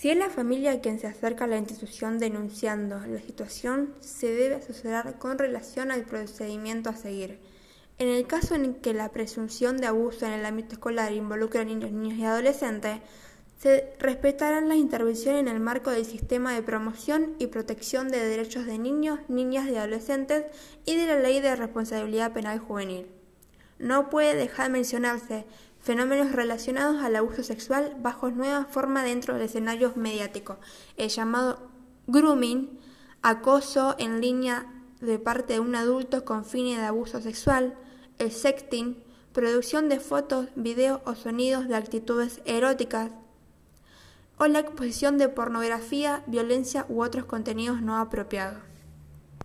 Si es la familia quien se acerca a la institución denunciando la situación, se debe asesorar con relación al procedimiento a seguir. En el caso en que la presunción de abuso en el ámbito escolar involucre a niños, niños y adolescentes, se respetarán la intervención en el marco del sistema de promoción y protección de derechos de niños, niñas y adolescentes y de la Ley de Responsabilidad Penal Juvenil. No puede dejar de mencionarse fenómenos relacionados al abuso sexual bajo nueva forma dentro del escenario mediático, el llamado grooming, acoso en línea de parte de un adulto con fines de abuso sexual, el sexting, producción de fotos, videos o sonidos de actitudes eróticas, o la exposición de pornografía, violencia u otros contenidos no apropiados.